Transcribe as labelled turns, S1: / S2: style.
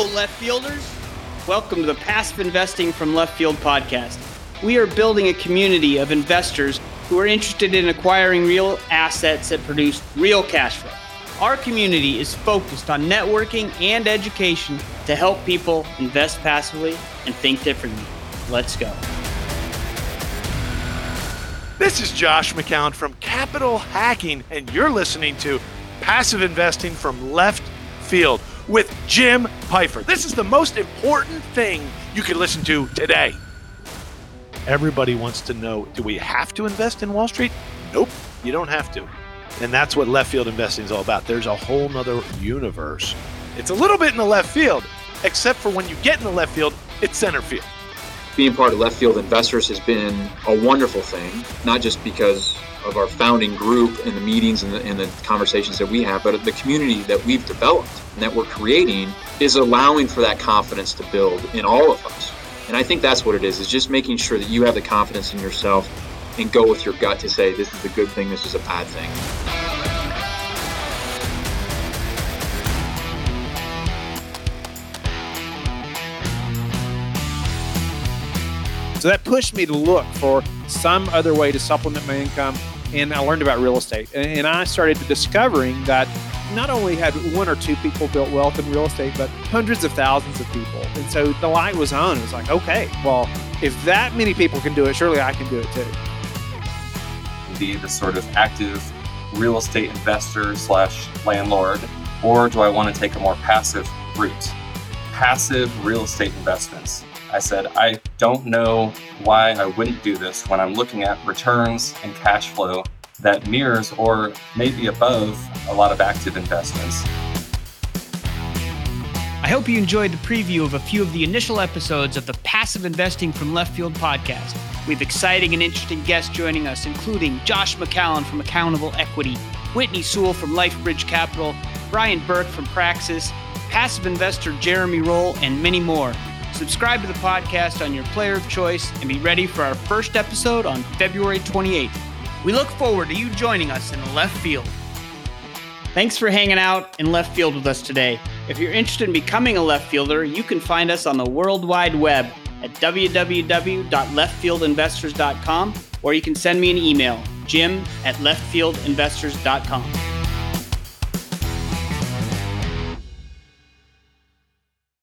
S1: Hello, left fielders. Welcome to the Passive Investing from Left Field podcast. We are building a community of investors who are interested in acquiring real assets that produce real cash flow. Our community is focused on networking and education to help people invest passively and think differently. Let's go.
S2: This is Josh McCallen from Capital Hacking, and you're listening to Passive Investing from Left Field with Jim Pfeiffer. This is the most important thing you can listen to today. Everybody wants to know do we have to invest in Wall Street? Nope, you don't have to. And that's what left field investing is all about. There's a whole nother universe. It's a little bit in the left field, except for when you get in the left field, it's center field.
S3: Being part of left field investors has been a wonderful thing, not just because of our founding group and the meetings and the, and the conversations that we have, but the community that we've developed and that we're creating is allowing for that confidence to build in all of us. And I think that's what it is, is just making sure that you have the confidence in yourself and go with your gut to say, this is a good thing, this is a bad thing.
S4: So that pushed me to look for some other way to supplement my income. And I learned about real estate. And I started discovering that not only had one or two people built wealth in real estate, but hundreds of thousands of people. And so the light was on. It was like, okay, well, if that many people can do it, surely I can do it too.
S5: Be the sort of active real estate investor slash landlord, or do I want to take a more passive route? Passive real estate investments I said, I don't know why I wouldn't do this when I'm looking at returns and cash flow that mirrors or maybe above a lot of active investments.
S1: I hope you enjoyed the preview of a few of the initial episodes of the Passive Investing from Left Field podcast. We have exciting and interesting guests joining us, including Josh McCallen from Accountable Equity, Whitney Sewell from LifeBridge Capital, Brian Burke from Praxis, passive investor Jeremy Roll, and many more. Subscribe to the podcast on your player of choice and be ready for our first episode on February 28th. We look forward to you joining us in left field. Thanks for hanging out in left field with us today. If you're interested in becoming a left fielder, you can find us on the World Wide Web at www.leftfieldinvestors.com or you can send me an email, jim at leftfieldinvestors.com.